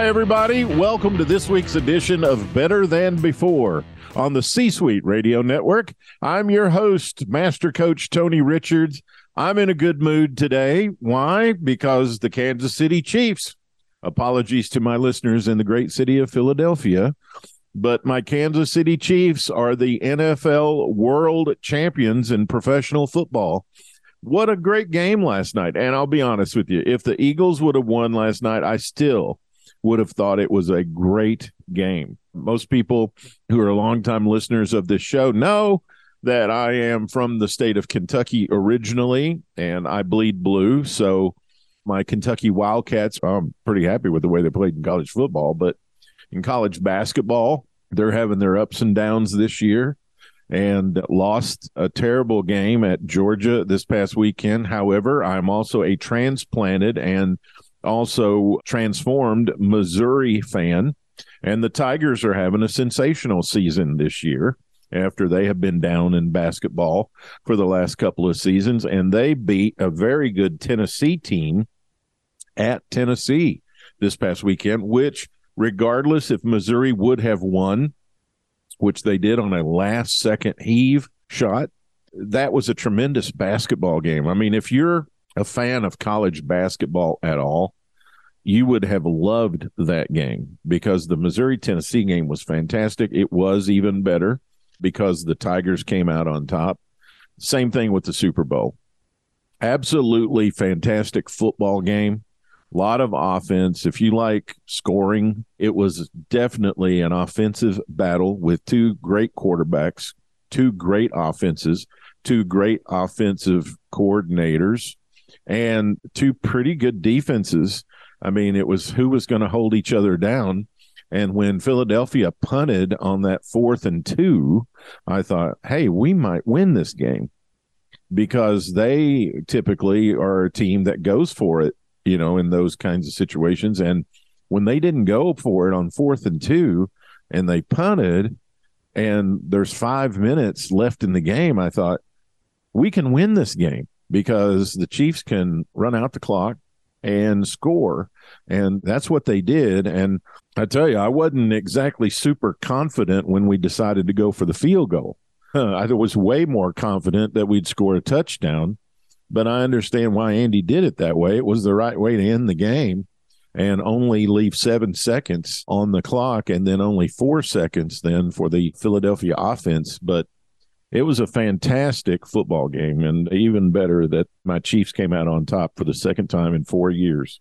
Hi, everybody. Welcome to this week's edition of Better Than Before on the C Suite Radio Network. I'm your host, Master Coach Tony Richards. I'm in a good mood today. Why? Because the Kansas City Chiefs, apologies to my listeners in the great city of Philadelphia, but my Kansas City Chiefs are the NFL world champions in professional football. What a great game last night. And I'll be honest with you, if the Eagles would have won last night, I still would have thought it was a great game. Most people who are longtime listeners of this show know that I am from the state of Kentucky originally, and I bleed blue. So my Kentucky Wildcats, I'm pretty happy with the way they played in college football, but in college basketball, they're having their ups and downs this year and lost a terrible game at Georgia this past weekend. However, I'm also a transplanted and also transformed Missouri fan. And the Tigers are having a sensational season this year after they have been down in basketball for the last couple of seasons. And they beat a very good Tennessee team at Tennessee this past weekend, which, regardless if Missouri would have won, which they did on a last second heave shot, that was a tremendous basketball game. I mean, if you're a fan of college basketball at all, you would have loved that game because the Missouri Tennessee game was fantastic. It was even better because the Tigers came out on top. Same thing with the Super Bowl. Absolutely fantastic football game. A lot of offense. If you like scoring, it was definitely an offensive battle with two great quarterbacks, two great offenses, two great offensive coordinators and two pretty good defenses. I mean, it was who was going to hold each other down. And when Philadelphia punted on that fourth and two, I thought, hey, we might win this game because they typically are a team that goes for it, you know, in those kinds of situations. And when they didn't go for it on fourth and two and they punted and there's five minutes left in the game, I thought, we can win this game because the Chiefs can run out the clock and score. And that's what they did. And I tell you, I wasn't exactly super confident when we decided to go for the field goal. I was way more confident that we'd score a touchdown, but I understand why Andy did it that way. It was the right way to end the game and only leave seven seconds on the clock and then only four seconds then for the Philadelphia offense. But it was a fantastic football game, and even better that my Chiefs came out on top for the second time in four years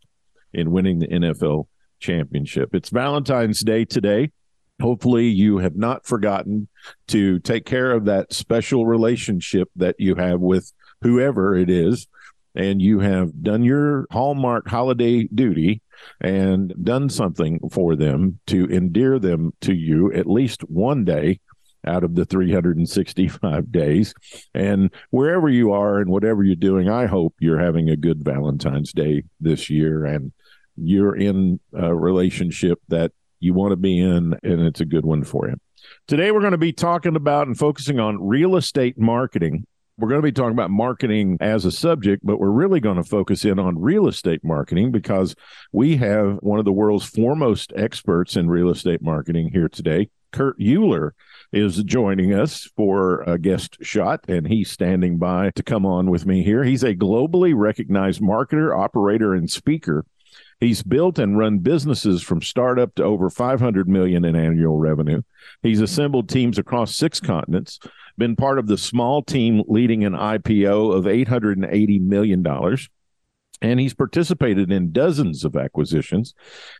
in winning the NFL championship. It's Valentine's Day today. Hopefully, you have not forgotten to take care of that special relationship that you have with whoever it is, and you have done your Hallmark holiday duty and done something for them to endear them to you at least one day out of the 365 days. And wherever you are and whatever you're doing, I hope you're having a good Valentine's Day this year and you're in a relationship that you want to be in and it's a good one for you. Today, we're going to be talking about and focusing on real estate marketing. We're going to be talking about marketing as a subject, but we're really going to focus in on real estate marketing because we have one of the world's foremost experts in real estate marketing here today, Kurt Uhlir is joining us for a guest shot, and he's standing by to come on with me here. He's a globally recognized marketer, operator, and speaker. He's built and run businesses from startup to over 500 million in annual revenue. He's assembled teams across six continents, been part of the small team leading an IPO of 880 million dollars and he's participated in dozens of acquisitions.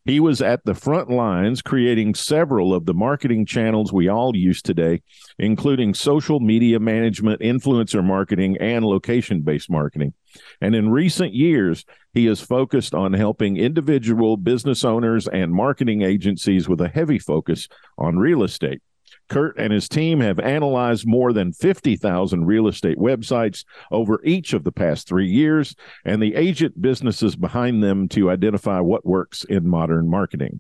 He was at the front lines creating several of the marketing channels we all use today, including social media management, influencer marketing, and location based marketing. And in recent years, he has focused on helping individual business owners and marketing agencies with a heavy focus on real estate. Kurt and his team have analyzed more than 50,000 real estate websites over each of the past three years and the agent businesses behind them to identify what works in modern marketing.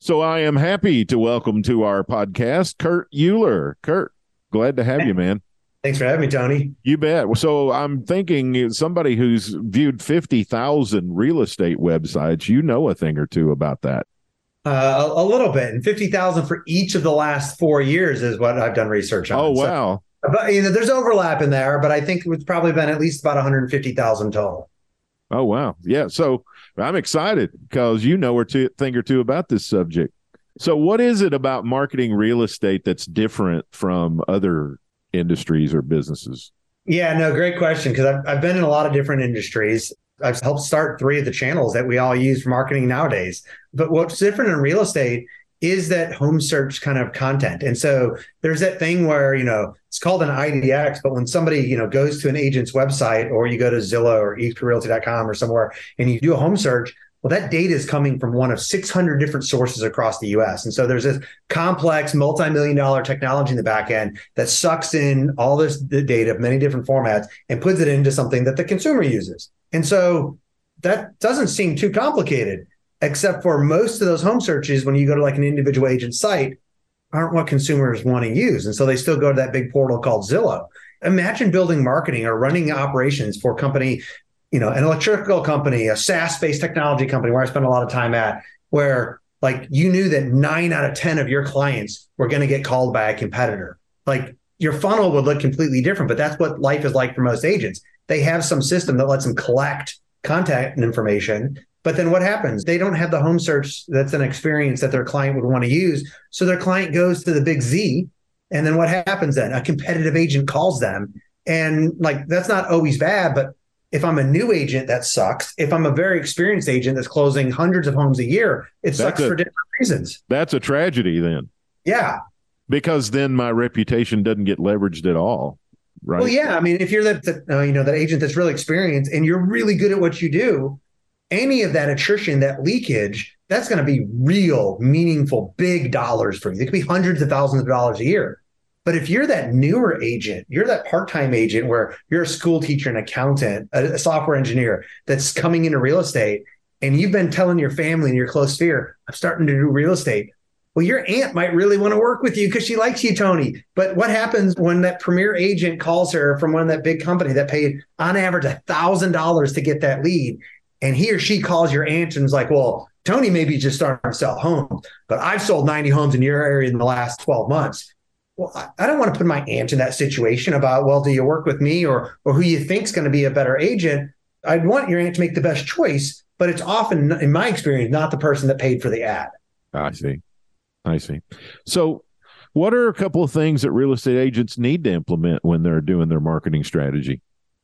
So I am happy to welcome to our podcast Kurt Uhlir. Kurt, glad to have you, man. Thanks for having me, Tony. You bet. So I'm thinking somebody who's viewed 50,000 real estate websites, you know a thing or two about that. Uh, a, a, little bit, and fifty thousand for each of the last four years is what I've done research on. Oh wow! So, but you know, there's overlap in there, but I think it's probably been at least about one hundred fifty thousand total. Oh wow! Yeah, so I'm excited because you know a thing or two about this subject. So, what is it about marketing real estate that's different from other industries or businesses? Yeah, no, great question. Because I've, I've been in a lot of different industries. I've helped start three of the channels that we all use for marketing nowadays. But what's different in real estate is that home search kind of content. And so there's that thing where, you know, it's called an IDX, but when somebody, you know, goes to an agent's website or you go to Zillow or eXpRealty.com or somewhere and you do a home search, well, that data is coming from one of 600 different sources across the US. And so there's this complex multi-million dollar technology in the back end that sucks in all this data, of many different formats, and puts it into something that the consumer uses. And so that doesn't seem too complicated, except for most of those home searches, when you go to like an individual agent site, aren't what consumers want to use. And so they still go to that big portal called Zillow. Imagine building marketing or running operations for a company, you know, an electrical company, a SaaS-based technology company where I spend a lot of time at, where like you knew that nine out of 10 of your clients were going to get called by a competitor. Like your funnel would look completely different, but that's what life is like for most agents they have some system that lets them collect contact information. But then what happens? They don't have the home search that's an experience that their client would want to use. So their client goes to the big Z. And then what happens then? A competitive agent calls them. And like that's not always bad, but if I'm a new agent, that sucks. If I'm a very experienced agent that's closing hundreds of homes a year, it sucks a, for different reasons. That's a tragedy then. Yeah. Because then my reputation doesn't get leveraged at all right? Well, yeah. I mean, if you're that, that uh, you know that agent that's really experienced and you're really good at what you do, any of that attrition, that leakage, that's going to be real, meaningful, big dollars for you. It could be hundreds of thousands of dollars a year. But if you're that newer agent, you're that part-time agent where you're a school teacher, an accountant, a, a software engineer that's coming into real estate, and you've been telling your family and your close sphere, I'm starting to do real estate well, your aunt might really want to work with you because she likes you, Tony. But what happens when that premier agent calls her from one of that big company that paid on average a thousand dollars to get that lead, and he or she calls your aunt and is like, "Well, Tony maybe just starting to sell homes, but I've sold 90 homes in your area in the last 12 months." Well, I don't want to put my aunt in that situation about, well, do you work with me or or who you think's going to be a better agent? I'd want your aunt to make the best choice, but it's often, in my experience, not the person that paid for the ad. I see. I see. So, what are a couple of things that real estate agents need to implement when they're doing their marketing strategy?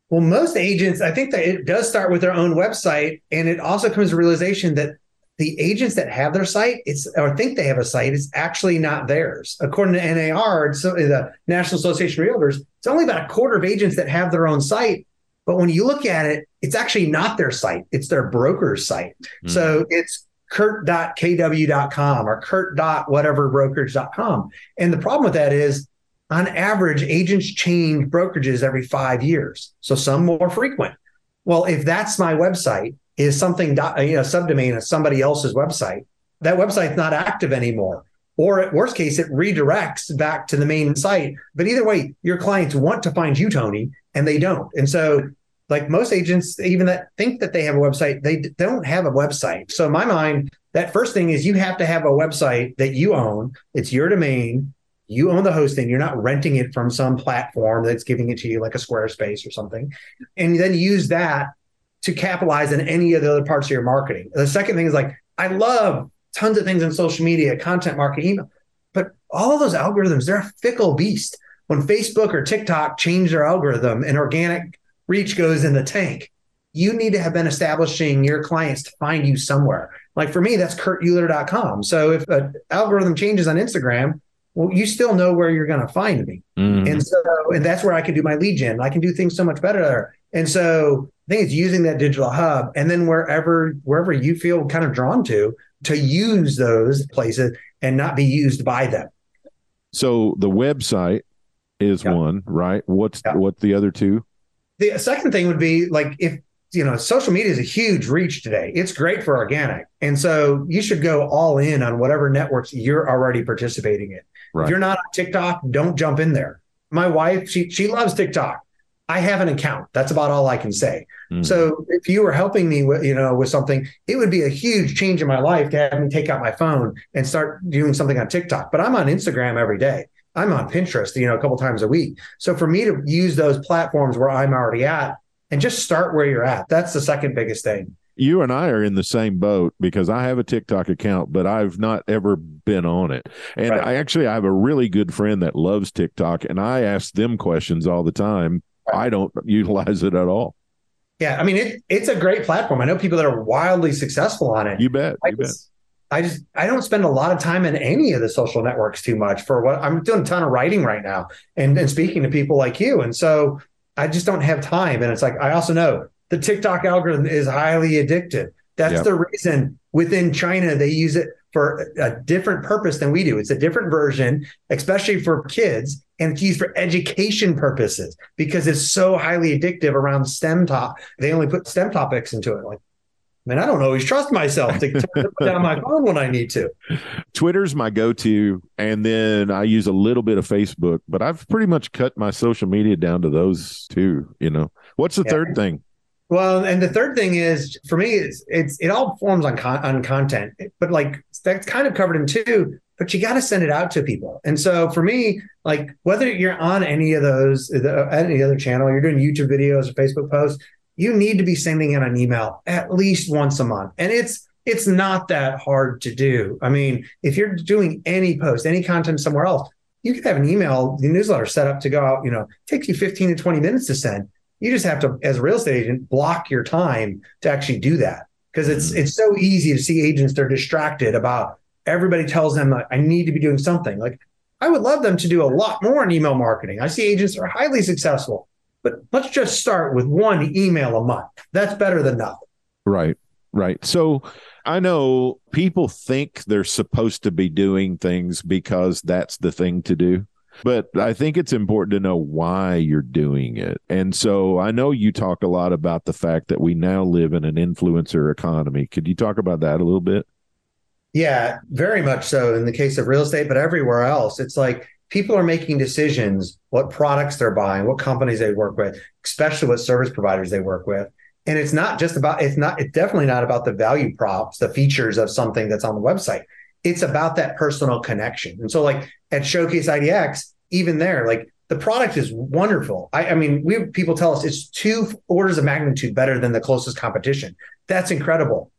Well, most agents, I think that it does start with their own website, and it also comes to realization that the agents that have their site, it's or think they have a site, it's actually not theirs. According to NAR, so the National Association of Realtors, it's only about a quarter of agents that have their own site. But when you look at it, it's actually not their site; it's their broker's site. Mm. So it's kurt.kw.com or kurt.whateverbrokerage.com. And the problem with that is, on average, agents change brokerages every five years. So some more frequent. Well, if that's my website, is something, you know, subdomain of somebody else's website, that website's not active anymore. Or at worst case, it redirects back to the main site. But either way, your clients want to find you, Tony, and they don't. And so like most agents even that think that they have a website they don't have a website so in my mind that first thing is you have to have a website that you own it's your domain you own the hosting you're not renting it from some platform that's giving it to you like a squarespace or something and then use that to capitalize on any of the other parts of your marketing the second thing is like i love tons of things in social media content marketing email but all of those algorithms they're a fickle beast when facebook or tiktok change their algorithm and organic reach goes in the tank. you need to have been establishing your clients to find you somewhere. Like for me, that's kurtuhlir.com. So if an algorithm changes on Instagram, well, you still know where you're going to find me. Mm-hmm. And so, and that's where I can do my lead gen. I can do things so much better there. And so I think it's using that digital hub and then wherever, wherever you feel kind of drawn to, to use those places and not be used by them. So the website is yeah. one, right? What's yeah. what the other two? The second thing would be like if you know social media is a huge reach today. It's great for organic, and so you should go all in on whatever networks you're already participating in. Right. If you're not on TikTok, don't jump in there. My wife, she she loves TikTok. I have an account. That's about all I can say. Mm. So if you were helping me with, you know, with something, it would be a huge change in my life to have me take out my phone and start doing something on TikTok. But I'm on Instagram every day. I'm on Pinterest, you know, a couple times a week. So for me to use those platforms where I'm already at and just start where you're at, that's the second biggest thing. You and I are in the same boat because I have a TikTok account, but I've not ever been on it. And right. I actually I have a really good friend that loves TikTok and I ask them questions all the time. Right. I don't utilize it at all. Yeah, I mean it, it's a great platform. I know people that are wildly successful on it. You bet. I you bet. I just I don't spend a lot of time in any of the social networks too much for what I'm doing a ton of writing right now and, and speaking to people like you. And so I just don't have time. And it's like I also know the TikTok algorithm is highly addictive. That's yep. the reason within China they use it for a different purpose than we do. It's a different version, especially for kids, and it's used for education purposes because it's so highly addictive around STEM top. They only put STEM topics into it, like mean, I don't always trust myself to put down my phone when I need to. Twitter's my go-to, and then I use a little bit of Facebook, but I've pretty much cut my social media down to those two. You know, what's the yeah. third thing? Well, and the third thing is for me, it's, it's it all forms on con- on content, but like that's kind of covered in two. But you got to send it out to people, and so for me, like whether you're on any of those, any other channel, you're doing YouTube videos or Facebook posts, you need to be sending in an email at least once a month. And it's it's not that hard to do. I mean, if you're doing any post, any content somewhere else, you can have an email, the newsletter set up to go out, you know, takes you 15 to 20 minutes to send. You just have to, as a real estate agent, block your time to actually do that. Because it's mm-hmm. it's so easy to see agents, they're distracted about everybody tells them I need to be doing something. Like I would love them to do a lot more in email marketing. I see agents are highly successful but let's just start with one email a month. That's better than nothing. Right. Right. So I know people think they're supposed to be doing things because that's the thing to do. But I think it's important to know why you're doing it. And so I know you talk a lot about the fact that we now live in an influencer economy. Could you talk about that a little bit? Yeah, very much so in the case of real estate, but everywhere else. It's like people are making decisions what products they're buying, what companies they work with, especially what service providers they work with. And it's not just about, it's not, it's definitely not about the value props, the features of something that's on the website. It's about that personal connection. And so, like at Showcase IDX, even there, like the product is wonderful. I, I mean, we people tell us it's two orders of magnitude better than the closest competition. That's incredible.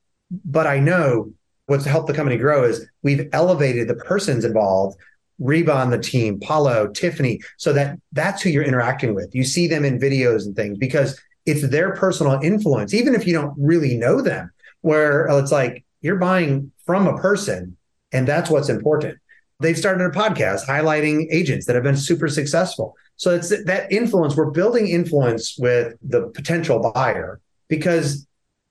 But I know what's helped the company grow is we've elevated the persons involved Reba on the team, Paulo, Tiffany, so that that's who you're interacting with. You see them in videos and things because it's their personal influence, even if you don't really know them, where it's like you're buying from a person and that's what's important. They've started a podcast highlighting agents that have been super successful. So it's that influence. We're building influence with the potential buyer because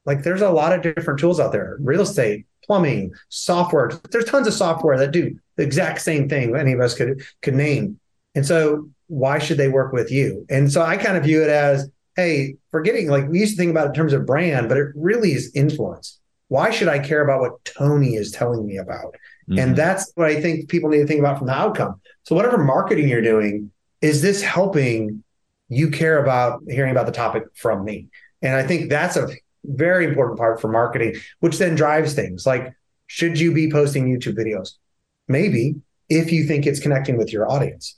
like there's a lot of different tools out there real estate plumbing software there's tons of software that do the exact same thing any of us could could name. And so why should they work with you? And so i kind of view it as hey forgetting like we used to think about it in terms of brand but it really is influence. Why should i care about what tony is telling me about? Mm-hmm. and that's what i think people need to think about from the outcome. So whatever marketing you're doing is this helping you care about hearing about the topic from me? And i think that's a very important part for marketing, which then drives things. Like should you be posting YouTube videos? Maybe if you think it's connecting with your audience.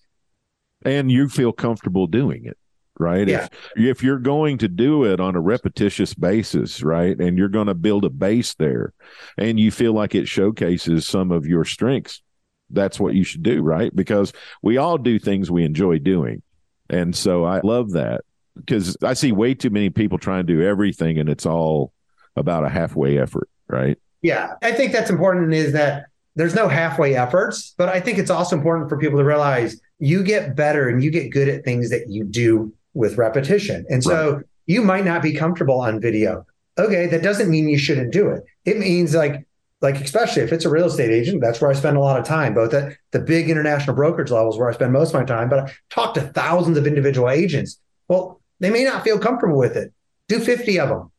And you feel comfortable doing it, right? Yeah. If if you're going to do it on a repetitious basis, right? And you're going to build a base there and you feel like it showcases some of your strengths, that's what you should do, right? Because we all do things we enjoy doing. And so I love that. because I see way too many people trying to do everything and it's all about a halfway effort, right? Yeah, I think that's important is that there's no halfway efforts, but I think it's also important for people to realize you get better and you get good at things that you do with repetition. And so right. you might not be comfortable on video. Okay, that doesn't mean you shouldn't do it. It means like like especially if it's a real estate agent, that's where I spend a lot of time, both at the big international brokerage levels where I spend most of my time, but I talk to thousands of individual agents. Well, they may not feel comfortable with it. Do 50 of them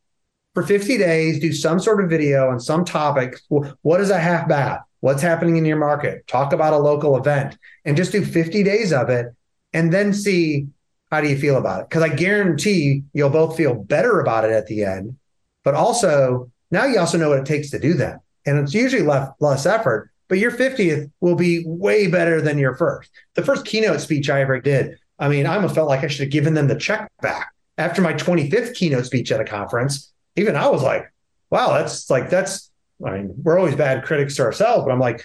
for 50 days, do some sort of video on some topic. What is a half bath? What's happening in your market? Talk about a local event and just do 50 days of it and then see how do you feel about it? Because I guarantee you'll both feel better about it at the end, but also now you also know what it takes to do that. And it's usually less, less effort, but your 50th will be way better than your first. The first keynote speech I ever did, I mean, I almost felt like I should have given them the check back. After my 25th keynote speech at a conference, even I was like, wow, that's like, that's, I mean, we're always bad critics to ourselves, but I'm like,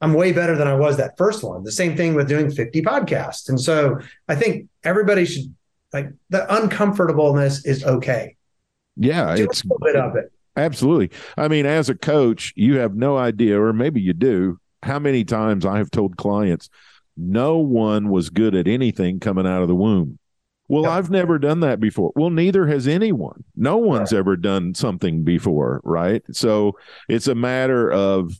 I'm way better than I was that first one. The same thing with doing 50 podcasts. And so I think everybody should like the uncomfortableness is okay. Yeah, Do it's a little bit of it. Absolutely. I mean, as a coach, you have no idea, or maybe you do, how many times I have told clients, no one was good at anything coming out of the womb. Well, yep. I've never done that before. Well, neither has anyone. No one's right. ever done something before, right? So it's a matter of,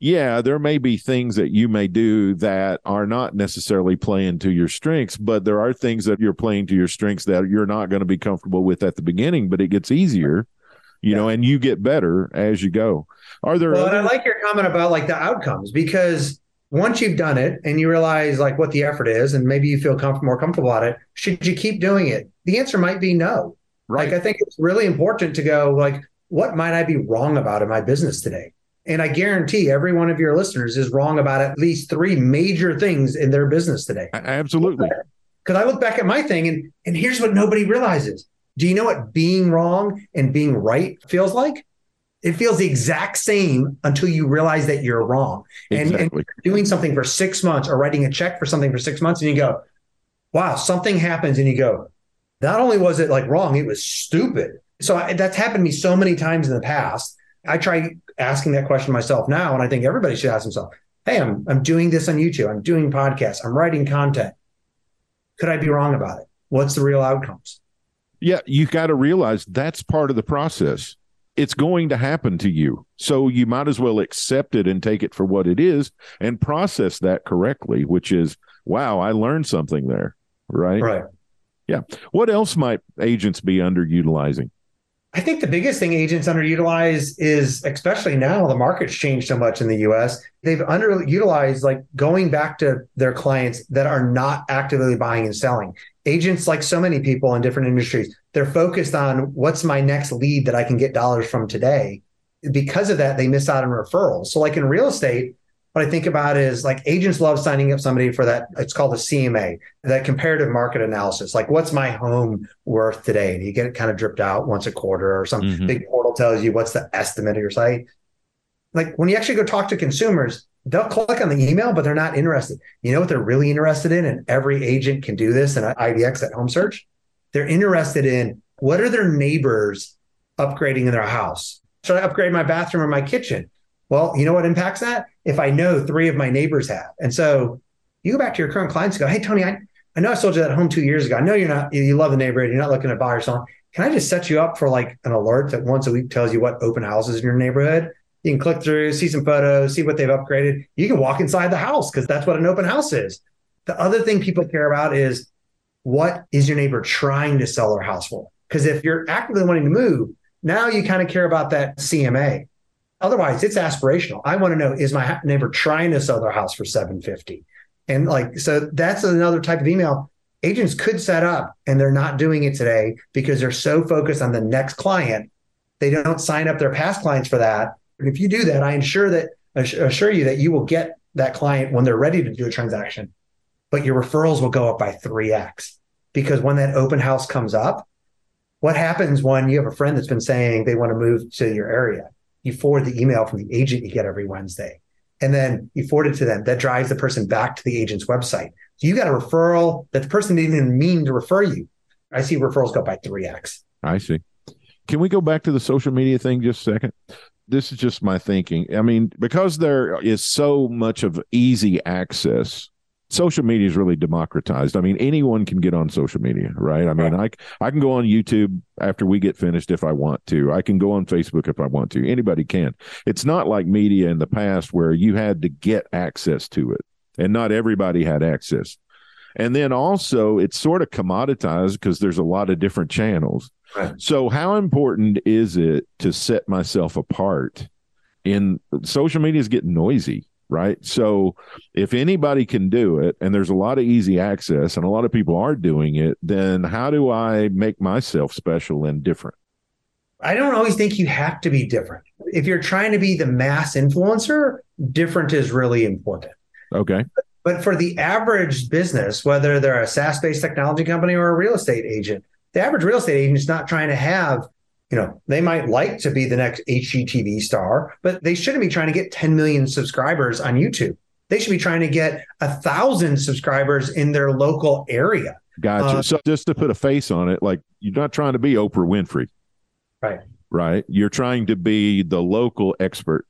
yeah, there may be things that you may do that are not necessarily playing to your strengths, but there are things that you're playing to your strengths that you're not going to be comfortable with at the beginning, but it gets easier, you yeah. know, and you get better as you go. Are there? Well, other- and I like your comment about like the outcomes because once you've done it and you realize like what the effort is and maybe you feel com- more comfortable at it should you keep doing it? The answer might be no. Right. like i think it's really important to go like what might i be wrong about in my business today? And i guarantee every one of your listeners is wrong about at least three major things in their business today. Absolutely. Because i look back at my thing and and here's what nobody realizes. Do you know what being wrong and being right feels like it feels the exact same until you realize that you're wrong. Exactly. And, and doing something for six months or writing a check for something for six months, and you go, wow, something happens, and you go, not only was it like wrong, it was stupid. So I, that's happened to me so many times in the past. I try asking that question myself now, and I think everybody should ask themselves, hey, I'm, I'm doing this on YouTube, I'm doing podcasts, I'm writing content. Could I be wrong about it? What's the real outcomes? Yeah, you've got to realize that's part of the process it's going to happen to you. So you might as well accept it and take it for what it is and process that correctly, which is, wow, I learned something there. Right. Right. Yeah. What else might agents be underutilizing? I think the biggest thing agents underutilize is, especially now, the market's changed so much in the US. They've underutilized like going back to their clients that are not actively buying and selling. Agents, like so many people in different industries, they're focused on what's my next lead that I can get dollars from today. Because of that, they miss out on referrals. So, like in real estate, what I think about is like agents love signing up somebody for that. It's called a CMA, that comparative market analysis. Like, what's my home worth today? And you get it kind of dripped out once a quarter, or some mm-hmm. big portal tells you what's the estimate of your site. Like, when you actually go talk to consumers, they'll click on the email, but they're not interested. You know what they're really interested in? And every agent can do this in IDX at Home Search. They're interested in what are their neighbors upgrading in their house? Should I upgrade my bathroom or my kitchen? Well, you know what impacts that? If I know three of my neighbors have. And so you go back to your current clients and go, hey, Tony, I, I know I sold you that home two years ago. I know you're not, you love the neighborhood. You're not looking to buy or something. Can I just set you up for like an alert that once a week tells you what open houses in your neighborhood? You can click through, see some photos, see what they've upgraded. You can walk inside the house because that's what an open house is. The other thing people care about is what is your neighbor trying to sell their house for? Because if you're actively wanting to move, now you kind of care about that CMA. Otherwise, it's aspirational. I want to know is my neighbor trying to sell their house for 750? And like so that's another type of email agents could set up and they're not doing it today because they're so focused on the next client. They don't sign up their past clients for that. If you do that, I ensure that assure you that you will get that client when they're ready to do a transaction, but your referrals will go up by 3x because when that open house comes up, what happens when you have a friend that's been saying they want to move to your area? You forward the email from the agent you get every Wednesday. And then you forward it to them. That drives the person back to the agent's website. So you got a referral that the person didn't even mean to refer you. I see referrals go by 3x. I see. Can we go back to the social media thing just a second? This is just my thinking. I mean, because there is so much of easy access, social media is really democratized. I mean, anyone can get on social media, right? I mean, right. I I can go on YouTube after we get finished if I want to. I can go on Facebook if I want to. Anybody can. It's not like media in the past where you had to get access to it, and not everybody had access. And then also, it's sort of commoditized because there's a lot of different channels. Right. So, how important is it to set myself apart? In social media is getting noisy, right? So, if anybody can do it, and there's a lot of easy access, and a lot of people are doing it, then how do I make myself special and different? I don't always think you have to be different. If you're trying to be the mass influencer, different is really important. Okay. But for the average business, whether they're a SaaS based technology company or a real estate agent, the average real estate agent is not trying to have, you know, they might like to be the next HGTV star, but they shouldn't be trying to get 10 million subscribers on YouTube. They should be trying to get a thousand subscribers in their local area. Gotcha. Uh, so just to put a face on it, like you're not trying to be Oprah Winfrey. Right. Right. You're trying to be the local expert.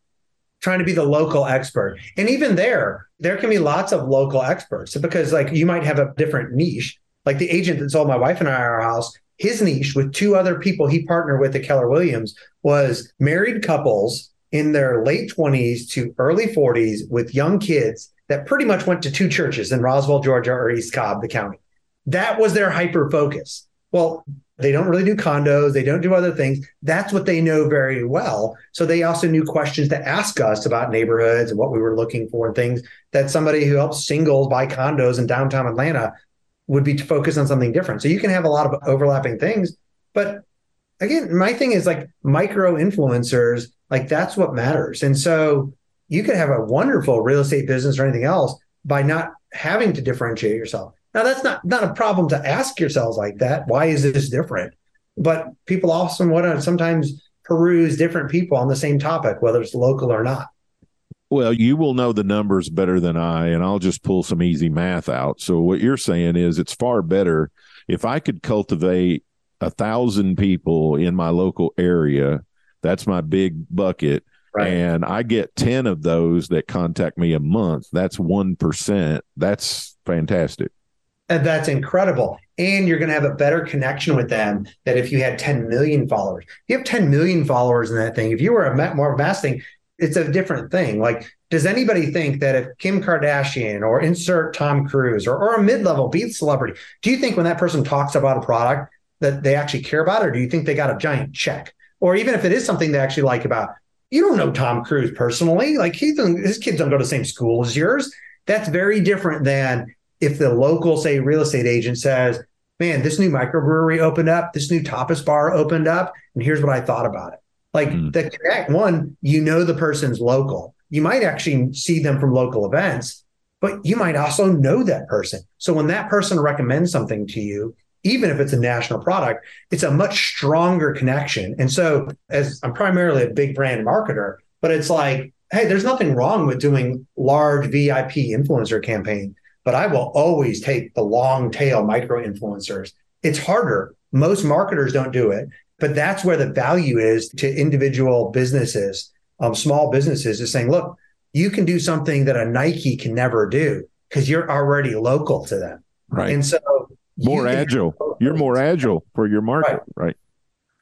Trying to be the local expert. And even there, there can be lots of local experts because like you might have a different niche like the agent that sold my wife and I our house, his niche with two other people he partnered with at Keller Williams was married couples in their late 20s to early 40s with young kids that pretty much went to two churches in Roswell, Georgia or East Cobb, the county. That was their hyper focus. Well, they don't really do condos, they don't do other things. That's what they know very well. So they also knew questions to ask us about neighborhoods and what we were looking for and things that somebody who helps singles buy condos in downtown Atlanta would be to focus on something different. So you can have a lot of overlapping things, but again, my thing is like micro influencers, like that's what matters. And so you could have a wonderful real estate business or anything else by not having to differentiate yourself. Now that's not not a problem to ask yourselves like that. Why is this different? But people often want to sometimes peruse different people on the same topic, whether it's local or not. Well, you will know the numbers better than I, and I'll just pull some easy math out. So, what you're saying is it's far better if I could cultivate a thousand people in my local area. That's my big bucket. Right. And I get 10 of those that contact me a month. That's 1%. That's fantastic. And that's incredible. And you're going to have a better connection with them than if you had 10 million followers. If you have 10 million followers in that thing, if you were a more mass thing, it's a different thing. Like, does anybody think that if Kim Kardashian or insert Tom Cruise or, or a mid-level beat celebrity, do you think when that person talks about a product that they actually care about, or do you think they got a giant check? Or even if it is something they actually like about, you don't know Tom Cruise personally. Like he his kids don't go to the same school as yours. That's very different than if the local, say, real estate agent says, man, this new microbrewery opened up, this new tapas bar opened up, and here's what I thought about it. Like mm. the connect one, you know the person's local. You might actually see them from local events, but you might also know that person. So when that person recommends something to you, even if it's a national product, it's a much stronger connection. And so as I'm primarily a big brand marketer, but it's like, hey, there's nothing wrong with doing large VIP influencer campaign, but I will always take the long tail micro influencers. It's harder. Most marketers don't do it. But that's where the value is to individual businesses, um, small businesses, is saying, look, you can do something that a Nike can never do because you're already local to them. Right. And so more you agile. You're more agile for your market. Right. right.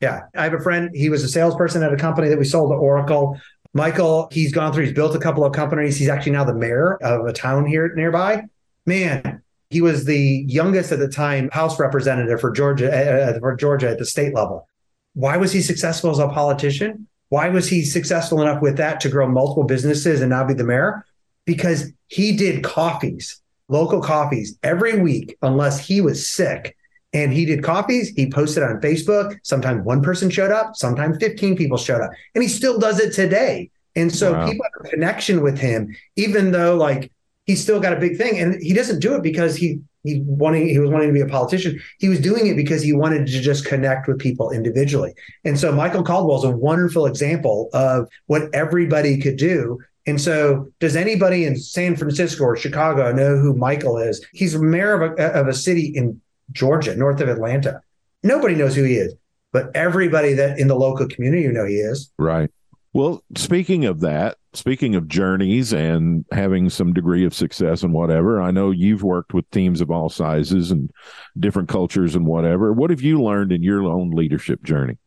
Yeah. I have a friend, he was a salesperson at a company that we sold to Oracle. Michael, he's gone through, he's built a couple of companies. He's actually now the mayor of a town here nearby. Man, he was the youngest at the time House representative for Georgia uh, for Georgia at the state level. Why was he successful as a politician? Why was he successful enough with that to grow multiple businesses and now be the mayor? Because he did coffees, local coffees every week, unless he was sick. And he did coffees. He posted on Facebook. Sometimes one person showed up, sometimes 15 people showed up. And he still does it today. And so wow. people have a connection with him, even though like he's still got a big thing. And he doesn't do it because he he wanting he was wanting to be a politician. He was doing it because he wanted to just connect with people individually. And so Michael Caldwell is a wonderful example of what everybody could do. And so, does anybody in San Francisco or Chicago know who Michael is? He's mayor of a, of a city in Georgia, north of Atlanta. Nobody knows who he is, but everybody that in the local community you know he is. Right. Well, speaking of that, speaking of journeys and having some degree of success and whatever, I know you've worked with teams of all sizes and different cultures and whatever. What have you learned in your own leadership journey?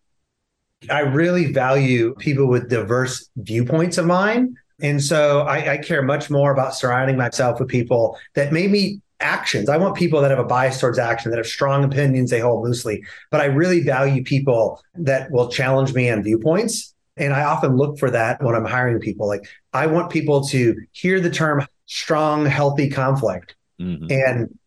I really value people with diverse viewpoints of mine. And so I, I care much more about surrounding myself with people that maybe actions. I want people that have a bias towards action, that have strong opinions they hold loosely. But I really value people that will challenge me on viewpoints and I often look for that when I'm hiring people. Like I want people to hear the term strong, healthy conflict mm-hmm. and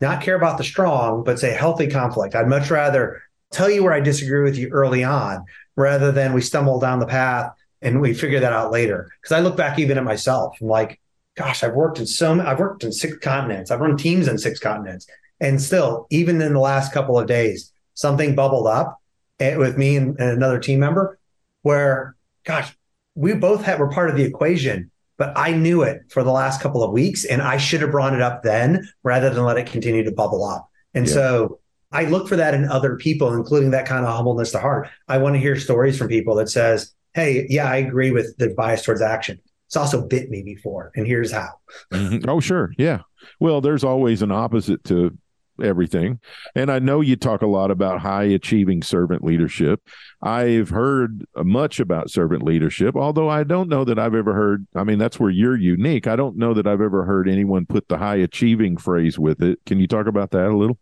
not care about the strong, but say healthy conflict. I'd much rather tell you where I disagree with you early on rather than we stumble down the path and we figure that out later. Because I look back even at myself, I'm like, gosh, I've worked in so many, I've worked in six continents, I've run teams in six continents. And still, even in the last couple of days, something bubbled up eh, with me and, and another team member where, gosh, we both had, were part of the equation, but I knew it for the last couple of weeks and I should have brought it up then rather than let it continue to bubble up. And yeah. so I look for that in other people, including that kind of humbleness to heart. I want to hear stories from people that says, Hey, yeah, I agree with the bias towards action. It's also bit me before, and here's how. Mm-hmm. Oh, sure. Yeah. Well, there's always an opposite to everything. And I know you talk a lot about high achieving servant leadership. I've heard much about servant leadership, although I don't know that I've ever heard. I mean, that's where you're unique. I don't know that I've ever heard anyone put the high achieving phrase with it. Can you talk about that a little?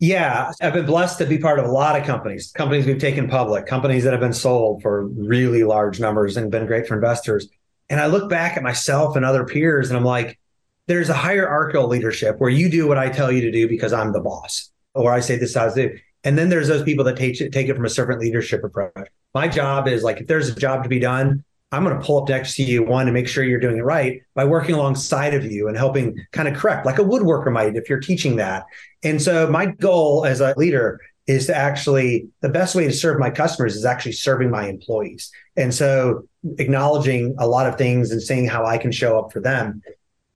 Yeah, I've been blessed to be part of a lot of companies, companies we've taken public, companies that have been sold for really large numbers and been great for investors. And I look back at myself and other peers and I'm like, there's a hierarchical leadership where you do what I tell you to do because I'm the boss, or I say this to do. And then there's those people that take it, take it from a servant leadership approach. My job is like, if there's a job to be done, I'm going to pull up next to you, one, to make sure you're doing it right by working alongside of you and helping kind of correct, like a woodworker might if you're teaching that. And so my goal as a leader is to actually, the best way to serve my customers is actually serving my employees. And so acknowledging a lot of things and seeing how I can show up for them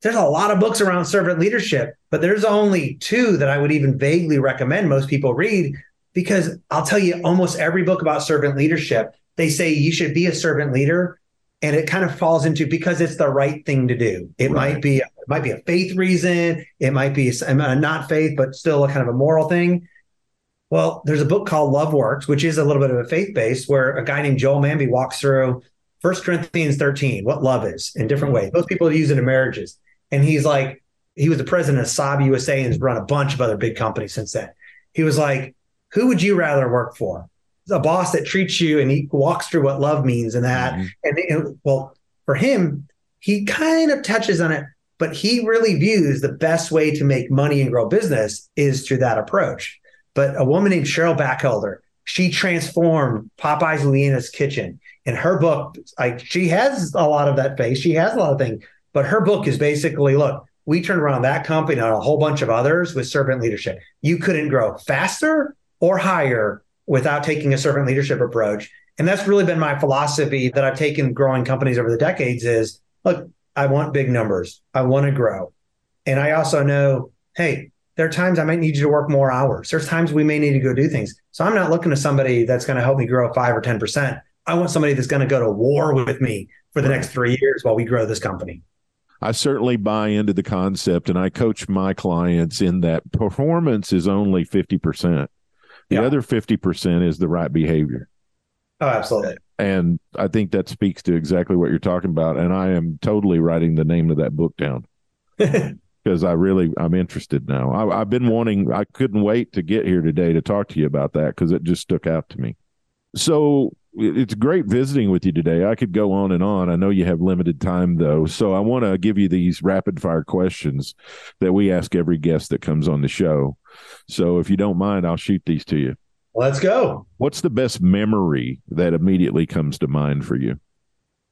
there's a lot of books around servant leadership, but there's only two that I would even vaguely recommend most people read because I'll tell you almost every book about servant leadership, they say you should be a servant leader and it kind of falls into because it's the right thing to do. It right. might be it might be a faith reason, it might be a, not faith but still a kind of a moral thing. Well, there's a book called Love Works, which is a little bit of a faith based, where a guy named Joel Manby walks through First Corinthians 13, what love is in different ways. Most people use it in marriages. And he's like, he was the president of Saab USA and has run a bunch of other big companies since then. He was like, who would you rather work for? A boss that treats you and he walks through what love means and that. Mm-hmm. And, and well, for him, he kind of touches on it, but he really views the best way to make money and grow business is through that approach. But a woman named Cheryl Bachelder, she transformed Popeyes Louisiana Kitchen. In her book, like she has a lot of that face. She has a lot of things, but her book is basically look, we turned around that company and a whole bunch of others with servant leadership. You couldn't grow faster or higher without taking a servant leadership approach. And that's really been my philosophy that I've taken growing companies over the decades is look, I want big numbers. I want to grow. And I also know, hey, there are times I might need you to work more hours. There's times we may need to go do things. So I'm not looking to somebody that's going to help me grow five or 10%. I want somebody that's going to go to war with me for the next three years while we grow this company. I certainly buy into the concept and I coach my clients in that performance is only 50%. The yeah. other 50% is the right behavior. Oh, absolutely. And I think that speaks to exactly what you're talking about. And I am totally writing the name of that book down because I really, I'm interested now. I, I've been wanting, I couldn't wait to get here today to talk to you about that because it just stuck out to me. So it's great visiting with you today. I could go on and on. I know you have limited time though. So I want to give you these rapid fire questions that we ask every guest that comes on the show. So if you don't mind, I'll shoot these to you. Let's go. What's the best memory that immediately comes to mind for you?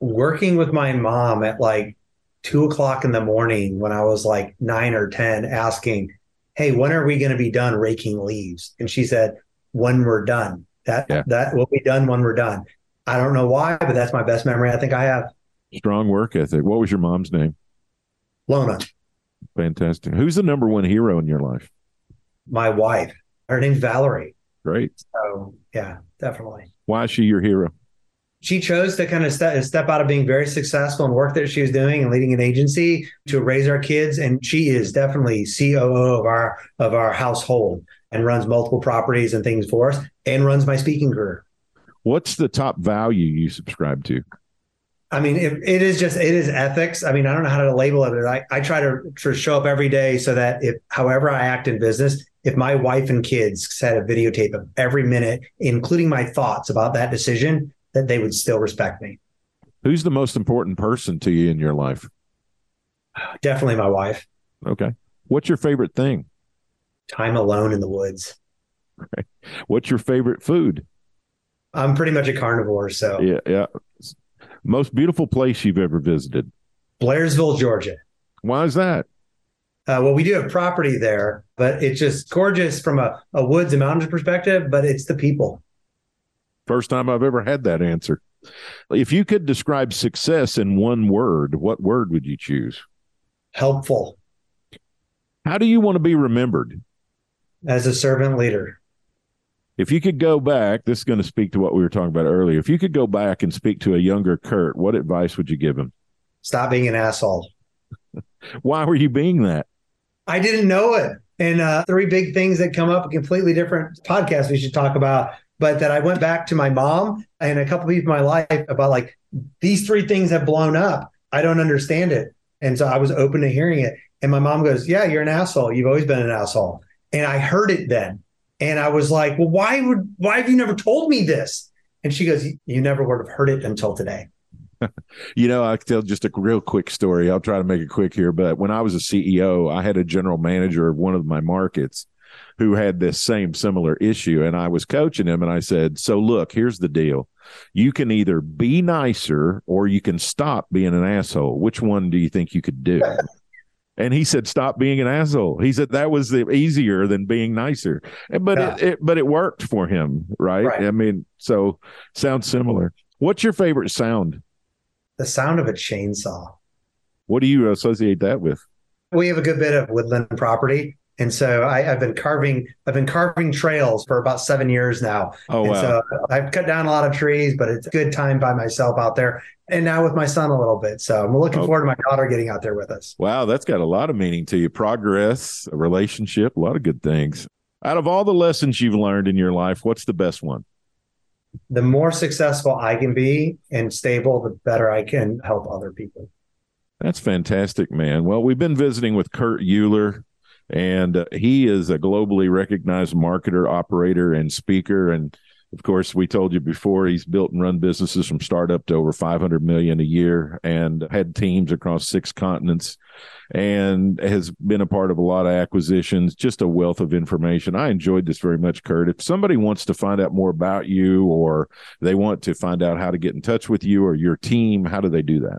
Working with my mom at like two o'clock in the morning when I was like nine or 10, asking, Hey, when are we going to be done raking leaves? And she said, When we're done. That yeah. that will be done when we're done. I don't know why, but that's my best memory I think I have. Strong work ethic. What was your mom's name? Lona. Fantastic. Who's the number one hero in your life? My wife. Her name's Valerie. Great. So yeah, definitely. Why is she your hero? She chose to kind of step, step out of being very successful in work that she was doing and leading an agency to raise our kids. And she is definitely COO of our of our household and runs multiple properties and things for us and runs my speaking career. What's the top value you subscribe to? I mean, it, it is just it is ethics. I mean, I don't know how to label it, but I, I try to, to show up every day so that if however I act in business, if my wife and kids had a videotape of every minute, including my thoughts about that decision, that they would still respect me. Who's the most important person to you in your life? Definitely my wife. Okay. What's your favorite thing? Time alone in the woods. Right. What's your favorite food? I'm pretty much a carnivore, so yeah, yeah. Most beautiful place you've ever visited? Blairsville, Georgia. Why is that? Uh, well, we do have property there, but it's just gorgeous from a, a woods and mountains perspective, but it's the people. First time I've ever had that answer. If you could describe success in one word, what word would you choose? Helpful. How do you want to be remembered? As a servant leader. If you could go back, this is going to speak to what we were talking about earlier. If you could go back and speak to a younger Kurt, what advice would you give him? Stop being an asshole. Why were you being that? I didn't know it. And uh, three big things that come up, a completely different podcast we should talk about. But that I went back to my mom and a couple people in my life about like these three things have blown up. I don't understand it. And so I was open to hearing it. And my mom goes, Yeah, you're an asshole. You've always been an asshole. And I heard it then. And I was like, Well, why would why have you never told me this? And she goes, You never would have heard it until today. you know, I'll tell just a real quick story. I'll try to make it quick here. But when I was a CEO, I had a general manager of one of my markets who had this same similar issue. And I was coaching him and I said, So look, here's the deal. You can either be nicer or you can stop being an asshole. Which one do you think you could do? And he said, "Stop being an asshole." He said that was the easier than being nicer, but yeah. it, it, but it worked for him, right? right? I mean, so sounds similar. What's your favorite sound? The sound of a chainsaw. What do you associate that with? We have a good bit of woodland property, and so I, have been carving. I've been carving trails for about seven years now. Oh and wow! So I've cut down a lot of trees, but it's a good time by myself out there, and now with my son a little bit. So I'm looking oh. forward to my daughter getting out there with us. Wow, that's got a lot of meaning to you. Progress, a relationship, a lot of good things. Out of all the lessons you've learned in your life, what's the best one? The more successful I can be and stable, the better I can help other people. That's fantastic, man. Well, we've been visiting with Kurt Uhlir, and uh, he is a globally recognized marketer, operator, and speaker. And of course, we told you before he's built and run businesses from startup to over 500 million a year, and had teams across six continents, and has been a part of a lot of acquisitions. Just a wealth of information. I enjoyed this very much, Kurt. If somebody wants to find out more about you, or they want to find out how to get in touch with you or your team, how do they do that?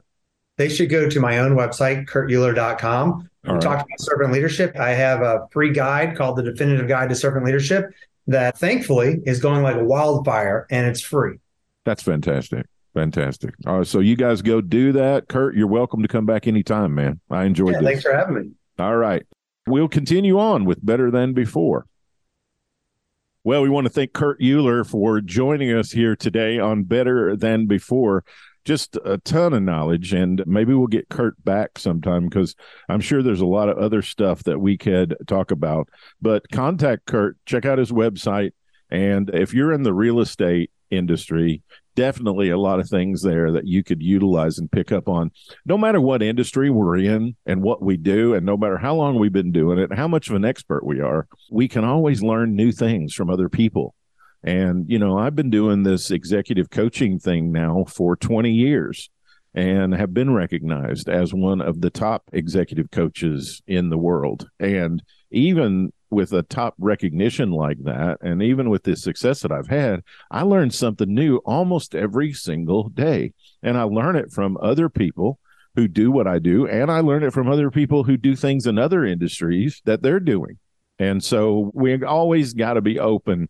They should go to my own website, kurtuhlir.com we right. talked about servant leadership. I have a free guide called the Definitive Guide to Servant Leadership that thankfully is going like a wildfire and it's free. That's fantastic. Fantastic. All right. So you guys go do that. Kurt, you're welcome to come back anytime, man. I enjoyed yeah, this. Thanks for having me. All right. We'll continue on with Better Than Before. Well, we want to thank Kurt Uhlir for joining us here today on Better Than Before just a ton of knowledge and maybe we'll get kurt back sometime because i'm sure there's a lot of other stuff that we could talk about. But contact kurt check out his website and if you're in the real estate industry definitely a lot of things there that you could utilize and pick up on. No matter what industry we're in and what we do and no matter how long we've been doing it how much of an expert we are we can always learn new things from other people and, you know, I've been doing this executive coaching thing now for 20 years and have been recognized as one of the top executive coaches in the world. And even with a top recognition like that, and even with the success that I've had, I learn something new almost every single day. And I learn it from other people who do what I do, and I learn it from other people who do things in other industries that they're doing. And so we always got to be open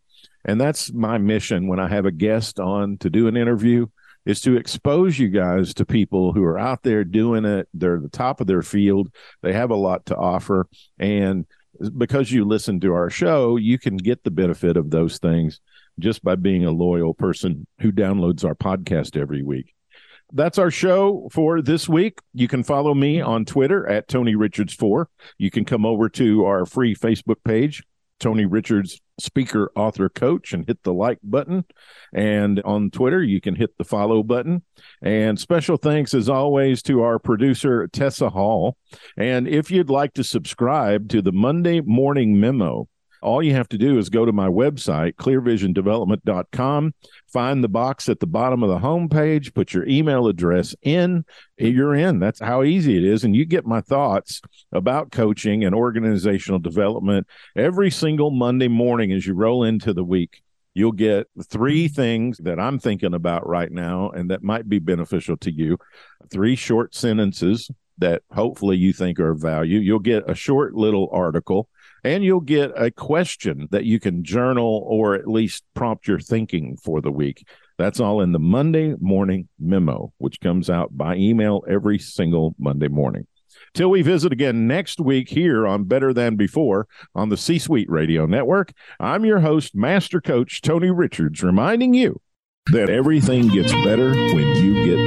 and that's my mission when I have a guest on to do an interview is to expose you guys to people who are out there doing it. They're the top of their field. They have a lot to offer. And because you listen to our show, you can get the benefit of those things just by being a loyal person who downloads our podcast every week. That's our show for this week. You can follow me on Twitter at Tony Richards4. You can come over to our free Facebook page, Tony Richards speaker, author, coach, and hit the like button. And on Twitter, you can hit the follow button. And special thanks, as always, to our producer, Tessa Hall. And if you'd like to subscribe to the Monday Morning Memo, all you have to do is go to my website, clearvisiondevelopment.com, find the box at the bottom of the homepage, put your email address in, you're in. That's how easy it is. And you get my thoughts about coaching and organizational development every single Monday morning as you roll into the week. You'll get three things that I'm thinking about right now and that might be beneficial to you. Three short sentences that hopefully you think are of value. You'll get a short little article and you'll get a question that you can journal or at least prompt your thinking for the week. That's all in the Monday morning memo, which comes out by email every single Monday morning. Till we visit again next week here on Better Than Before on the C Suite Radio Network, I'm your host, Master Coach Tony Richards, reminding you that everything gets better when you get